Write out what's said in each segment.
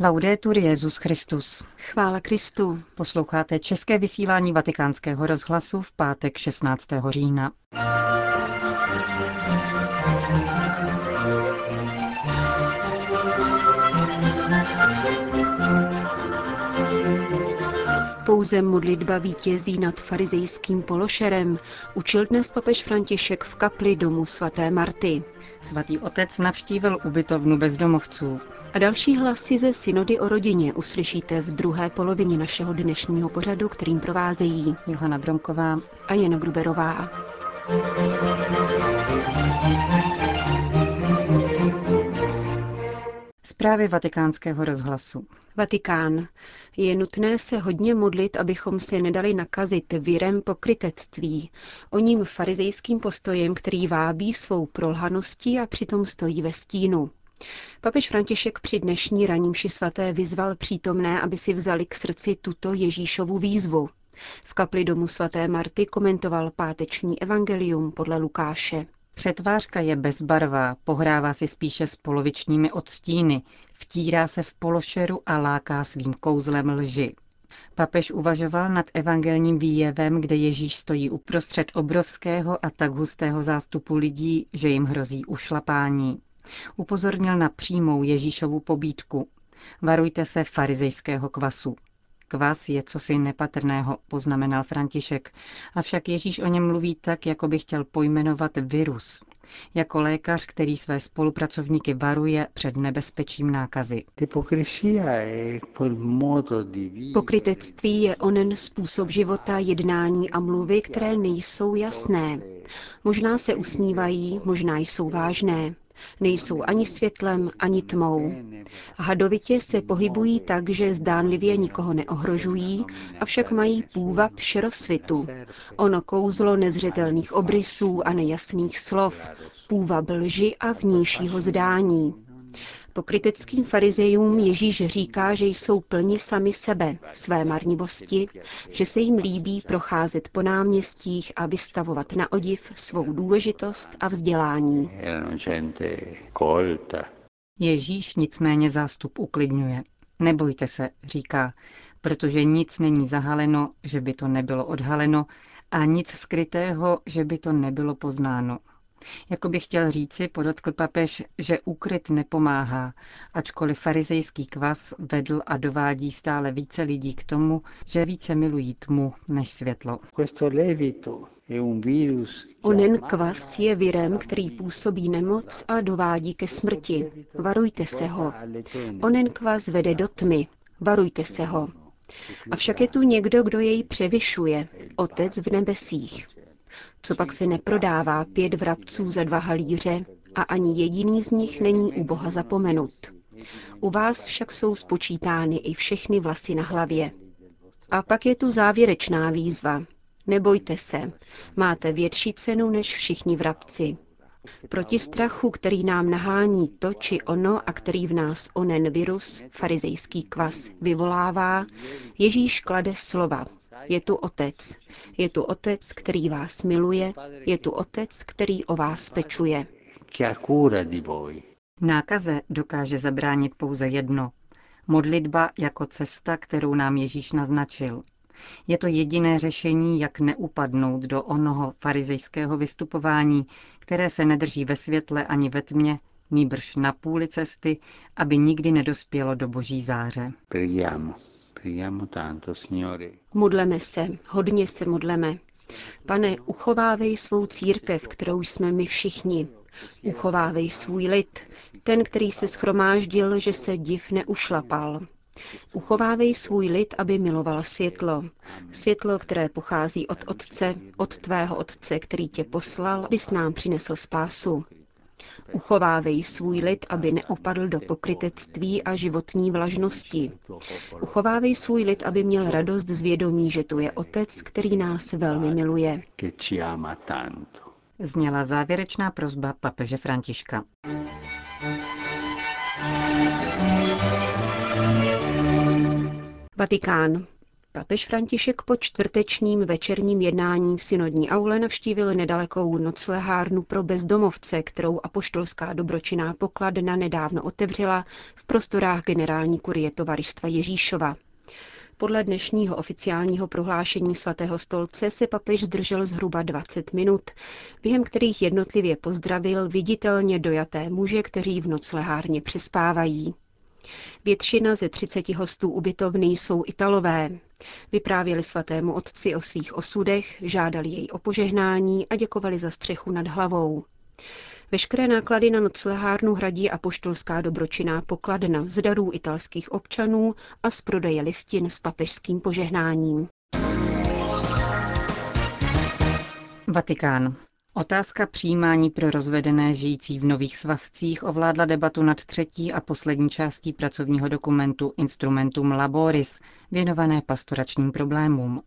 Laudetur Jezus Christus. Chvála Kristu. Posloucháte české vysílání Vatikánského rozhlasu v pátek 16. října. Pouze modlitba vítězí nad farizejským pološerem, učil dnes papež František v kapli domu svaté Marty. Svatý otec navštívil ubytovnu bezdomovců. A další hlasy ze synody o rodině uslyšíte v druhé polovině našeho dnešního pořadu, kterým provázejí Johana Bronková a Jana Gruberová. Zprávy vatikánského rozhlasu. Vatikán. Je nutné se hodně modlit, abychom se nedali nakazit virem pokrytectví, o ním farizejským postojem, který vábí svou prolhaností a přitom stojí ve stínu. Papež František při dnešní ranímši svaté vyzval přítomné, aby si vzali k srdci tuto Ježíšovu výzvu. V kapli domu svaté Marty komentoval páteční evangelium podle Lukáše. Přetvářka je bezbarvá, pohrává si spíše s polovičními odstíny, vtírá se v pološeru a láká svým kouzlem lži. Papež uvažoval nad evangelním výjevem, kde Ježíš stojí uprostřed obrovského a tak hustého zástupu lidí, že jim hrozí ušlapání. Upozornil na přímou Ježíšovu pobídku. Varujte se farizejského kvasu. Kvas je cosi nepatrného, poznamenal František, avšak Ježíš o něm mluví tak, jako by chtěl pojmenovat virus. Jako lékař, který své spolupracovníky varuje před nebezpečím nákazy. Pokrytectví je onen způsob života, jednání a mluvy, které nejsou jasné. Možná se usmívají, možná jsou vážné. Nejsou ani světlem, ani tmou. Hadovitě se pohybují tak, že zdánlivě nikoho neohrožují, avšak mají půvab šerosvitu. Ono kouzlo nezřetelných obrysů a nejasných slov, půvab lži a vnějšího zdání. Pokryteckým farizejům Ježíš říká, že jsou plni sami sebe, své marnivosti, že se jim líbí procházet po náměstích a vystavovat na odiv svou důležitost a vzdělání. Ježíš nicméně zástup uklidňuje. Nebojte se, říká, protože nic není zahaleno, že by to nebylo odhaleno, a nic skrytého, že by to nebylo poznáno. Jako bych chtěl říci, podotkl papež, že úkryt nepomáhá, ačkoliv farizejský kvas vedl a dovádí stále více lidí k tomu, že více milují tmu než světlo. Onen kvas je virem, který působí nemoc a dovádí ke smrti. Varujte se ho. Onen kvas vede do tmy. Varujte se ho. Avšak je tu někdo, kdo jej převyšuje, Otec v nebesích. Co pak se neprodává pět vrabců za dva halíře a ani jediný z nich není u Boha zapomenut. U vás však jsou spočítány i všechny vlasy na hlavě. A pak je tu závěrečná výzva. Nebojte se, máte větší cenu než všichni vrabci. Proti strachu, který nám nahání to či ono a který v nás onen virus, farizejský kvas, vyvolává, Ježíš klade slova. Je tu otec. Je tu otec, který vás miluje. Je tu otec, který o vás pečuje. Nákaze dokáže zabránit pouze jedno. Modlitba jako cesta, kterou nám Ježíš naznačil. Je to jediné řešení, jak neupadnout do onoho farizejského vystupování, které se nedrží ve světle ani ve tmě, nýbrž na půli cesty, aby nikdy nedospělo do boží záře. Modleme se, hodně se modleme. Pane, uchovávej svou církev, kterou jsme my všichni. Uchovávej svůj lid, ten, který se schromáždil, že se div neušlapal. Uchovávej svůj lid, aby miloval světlo. Světlo, které pochází od Otce, od tvého Otce, který tě poslal, abys nám přinesl spásu. Uchovávej svůj lid, aby neupadl do pokrytectví a životní vlažnosti. Uchovávej svůj lid, aby měl radost z vědomí, že tu je Otec, který nás velmi miluje. Zněla závěrečná prozba papeže Františka. Vatikán. Papež František po čtvrtečním večerním jednání v synodní aule navštívil nedalekou noclehárnu pro bezdomovce, kterou apoštolská dobročinná pokladna nedávno otevřela v prostorách generální kurie tovaristva Ježíšova. Podle dnešního oficiálního prohlášení svatého stolce se papež zdržel zhruba 20 minut, během kterých jednotlivě pozdravil viditelně dojaté muže, kteří v noclehárně přespávají. Většina ze 30 hostů ubytovny jsou Italové. Vyprávěli svatému otci o svých osudech, žádali jej o požehnání a děkovali za střechu nad hlavou. Veškeré náklady na noclehárnu hradí apoštolská dobročinná pokladna z darů italských občanů a z prodeje listin s papežským požehnáním. Vatikán. Otázka přijímání pro rozvedené žijící v nových svazcích ovládla debatu nad třetí a poslední částí pracovního dokumentu Instrumentum Laboris, věnované pastoračním problémům.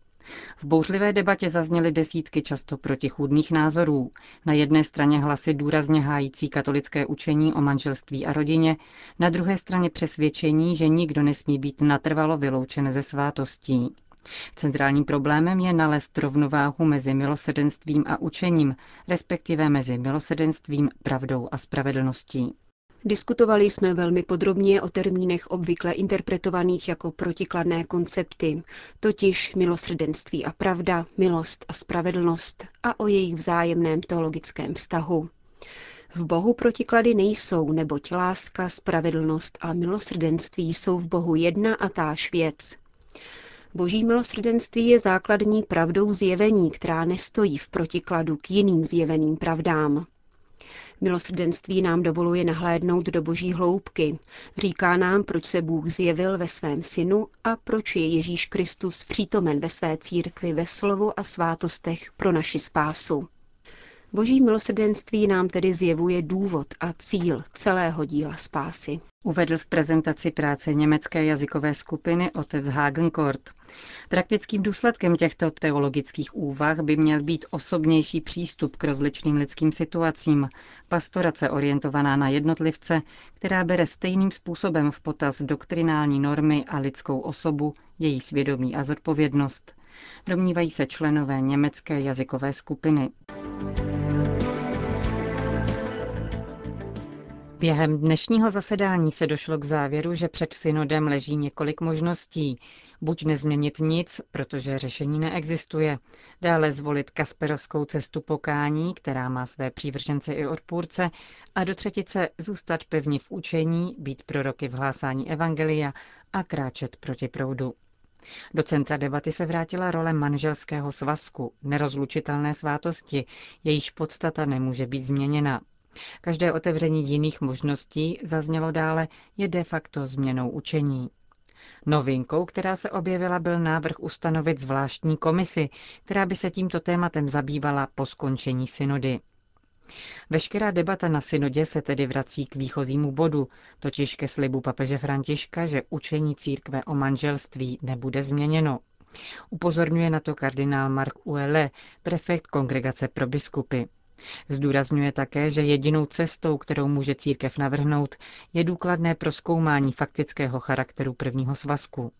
V bouřlivé debatě zazněly desítky často protichůdných názorů. Na jedné straně hlasy důrazně hájící katolické učení o manželství a rodině, na druhé straně přesvědčení, že nikdo nesmí být natrvalo vyloučen ze svátostí. Centrálním problémem je nalézt rovnováhu mezi milosedenstvím a učením, respektive mezi milosedenstvím, pravdou a spravedlností. Diskutovali jsme velmi podrobně o termínech obvykle interpretovaných jako protikladné koncepty, totiž milosrdenství a pravda, milost a spravedlnost a o jejich vzájemném teologickém vztahu. V Bohu protiklady nejsou, neboť láska, spravedlnost a milosrdenství jsou v Bohu jedna a táž věc. Boží milosrdenství je základní pravdou zjevení, která nestojí v protikladu k jiným zjeveným pravdám. Milosrdenství nám dovoluje nahlédnout do boží hloubky. Říká nám, proč se Bůh zjevil ve svém synu a proč je Ježíš Kristus přítomen ve své církvi ve slovu a svátostech pro naši spásu. Boží milosrdenství nám tedy zjevuje důvod a cíl celého díla spásy. Uvedl v prezentaci práce německé jazykové skupiny otec Hagenkort. Praktickým důsledkem těchto teologických úvah by měl být osobnější přístup k rozličným lidským situacím, pastorace orientovaná na jednotlivce, která bere stejným způsobem v potaz doktrinální normy a lidskou osobu, její svědomí a zodpovědnost. Domnívají se členové německé jazykové skupiny. Během dnešního zasedání se došlo k závěru, že před synodem leží několik možností. Buď nezměnit nic, protože řešení neexistuje, dále zvolit kasperovskou cestu pokání, která má své přívržence i odpůrce, a do třetice zůstat pevně v učení, být proroky v hlásání evangelia a kráčet proti proudu. Do centra debaty se vrátila role manželského svazku, nerozlučitelné svátosti, jejíž podstata nemůže být změněna. Každé otevření jiných možností, zaznělo dále, je de facto změnou učení. Novinkou, která se objevila, byl návrh ustanovit zvláštní komisi, která by se tímto tématem zabývala po skončení synody. Veškerá debata na synodě se tedy vrací k výchozímu bodu, totiž ke slibu papeže Františka, že učení církve o manželství nebude změněno. Upozorňuje na to kardinál Mark Uele, prefekt kongregace pro biskupy. Zdůrazňuje také, že jedinou cestou, kterou může církev navrhnout, je důkladné proskoumání faktického charakteru prvního svazku.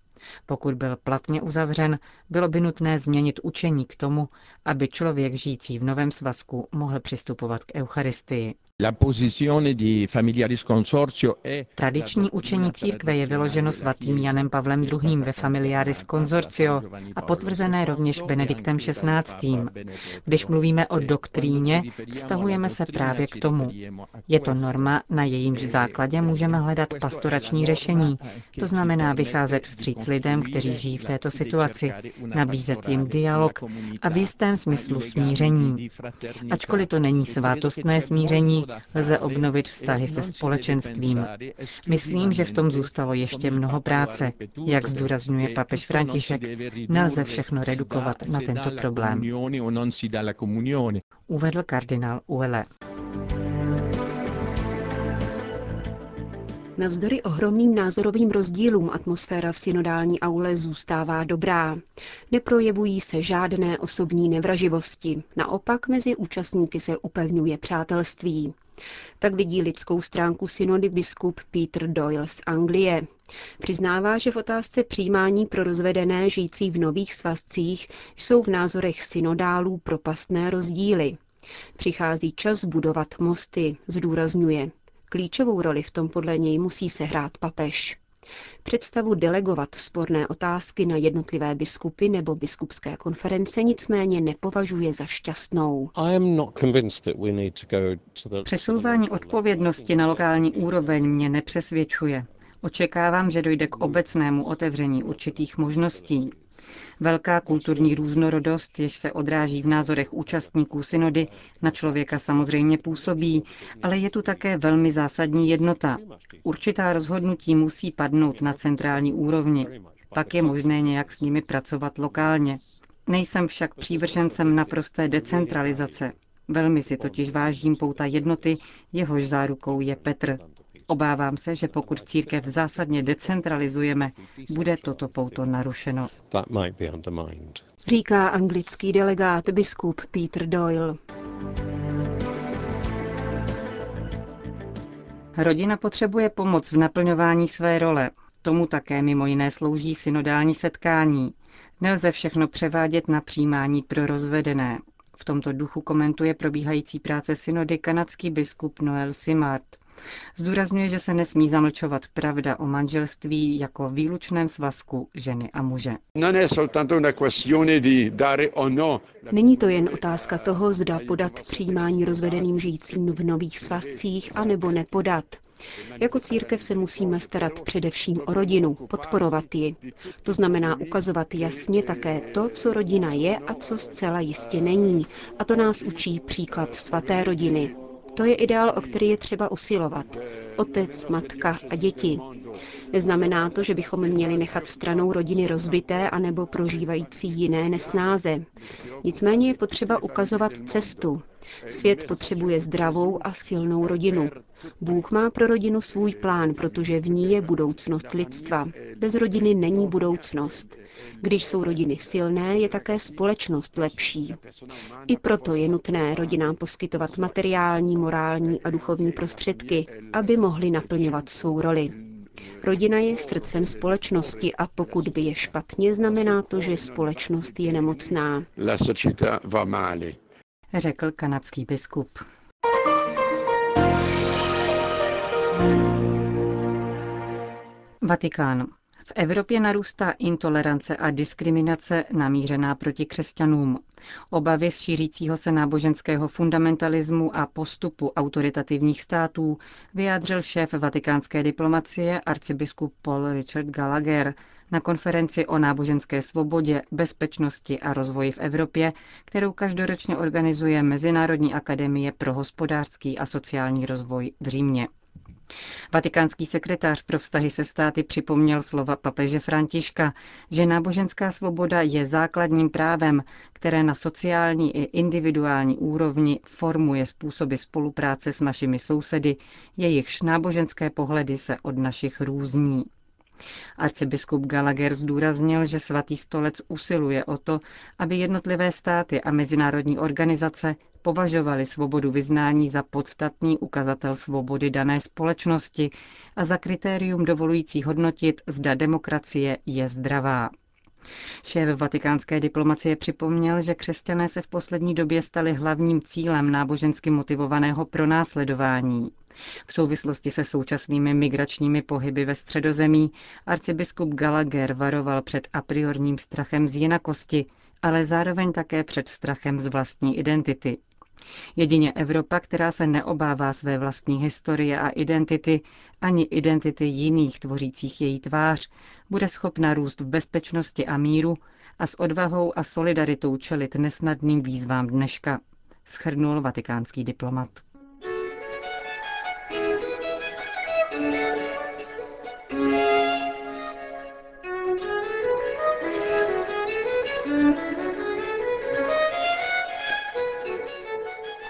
Pokud byl platně uzavřen, bylo by nutné změnit učení k tomu, aby člověk žijící v novém svazku mohl přistupovat k Eucharistii. Tradiční učení církve je vyloženo svatým Janem Pavlem II. ve Familiaris Consortio a potvrzené rovněž Benediktem XVI. Když mluvíme o doktríně, vztahujeme se právě k tomu. Je to norma, na jejímž základě můžeme hledat pastorační řešení, to znamená vycházet vstříc lidem, kteří žijí v této situaci, nabízet jim dialog a v jistém smyslu smíření. Ačkoliv to není svátostné smíření, lze obnovit vztahy se společenstvím. Myslím, že v tom zůstalo ještě mnoho práce. Jak zdůrazňuje papež František, nelze všechno redukovat na tento problém. Uvedl kardinál Uele. Navzdory ohromným názorovým rozdílům atmosféra v synodální aule zůstává dobrá. Neprojevují se žádné osobní nevraživosti. Naopak mezi účastníky se upevňuje přátelství. Tak vidí lidskou stránku synody biskup Peter Doyle z Anglie. Přiznává, že v otázce přijímání pro rozvedené žijící v nových svazcích jsou v názorech synodálů propastné rozdíly. Přichází čas budovat mosty, zdůrazňuje. Klíčovou roli v tom podle něj musí sehrát papež. Představu delegovat sporné otázky na jednotlivé biskupy nebo biskupské konference nicméně nepovažuje za šťastnou. Přesouvání odpovědnosti na lokální úroveň mě nepřesvědčuje. Očekávám, že dojde k obecnému otevření určitých možností. Velká kulturní různorodost, jež se odráží v názorech účastníků synody, na člověka samozřejmě působí, ale je tu také velmi zásadní jednota. Určitá rozhodnutí musí padnout na centrální úrovni. Pak je možné nějak s nimi pracovat lokálně. Nejsem však přívržencem naprosté decentralizace. Velmi si totiž vážím pouta jednoty, jehož zárukou je Petr. Obávám se, že pokud církev zásadně decentralizujeme, bude toto pouto narušeno. Říká anglický delegát biskup Peter Doyle. Rodina potřebuje pomoc v naplňování své role. Tomu také mimo jiné slouží synodální setkání. Nelze všechno převádět na přijímání pro rozvedené. V tomto duchu komentuje probíhající práce synody kanadský biskup Noel Simard. Zdůrazňuje, že se nesmí zamlčovat pravda o manželství jako výlučném svazku ženy a muže. No. Není to jen otázka toho, zda podat přijímání rozvedeným žijícím v nových svazcích, anebo nepodat. Jako církev se musíme starat především o rodinu, podporovat ji. To znamená ukazovat jasně také to, co rodina je a co zcela jistě není. A to nás učí příklad svaté rodiny. To je ideál, o který je třeba usilovat. Otec, matka a děti. Neznamená to, že bychom měli nechat stranou rodiny rozbité anebo prožívající jiné nesnáze. Nicméně je potřeba ukazovat cestu. Svět potřebuje zdravou a silnou rodinu. Bůh má pro rodinu svůj plán, protože v ní je budoucnost lidstva. Bez rodiny není budoucnost. Když jsou rodiny silné, je také společnost lepší. I proto je nutné rodinám poskytovat materiální, morální a duchovní prostředky, aby mohli naplňovat svou roli. Rodina je srdcem společnosti a pokud by je špatně, znamená to, že společnost je nemocná. Řekl kanadský biskup. Vatikán. V Evropě narůstá intolerance a diskriminace namířená proti křesťanům. Obavy z šířícího se náboženského fundamentalismu a postupu autoritativních států vyjádřil šéf vatikánské diplomacie arcibiskup Paul Richard Gallagher na konferenci o náboženské svobodě, bezpečnosti a rozvoji v Evropě, kterou každoročně organizuje Mezinárodní akademie pro hospodářský a sociální rozvoj v Římě. Vatikánský sekretář pro vztahy se státy připomněl slova papeže Františka, že náboženská svoboda je základním právem, které na sociální i individuální úrovni formuje způsoby spolupráce s našimi sousedy, jejichž náboženské pohledy se od našich různí. Arcibiskup Gallagher zdůraznil, že svatý stolec usiluje o to, aby jednotlivé státy a mezinárodní organizace považovali svobodu vyznání za podstatný ukazatel svobody dané společnosti a za kritérium dovolující hodnotit, zda demokracie je zdravá. Šéf vatikánské diplomacie připomněl, že křesťané se v poslední době stali hlavním cílem nábožensky motivovaného pronásledování. V souvislosti se současnými migračními pohyby ve středozemí arcibiskup Gallagher varoval před a priorním strachem z jinakosti, ale zároveň také před strachem z vlastní identity. Jedině Evropa, která se neobává své vlastní historie a identity, ani identity jiných tvořících její tvář, bude schopna růst v bezpečnosti a míru a s odvahou a solidaritou čelit nesnadným výzvám dneška, schrnul vatikánský diplomat.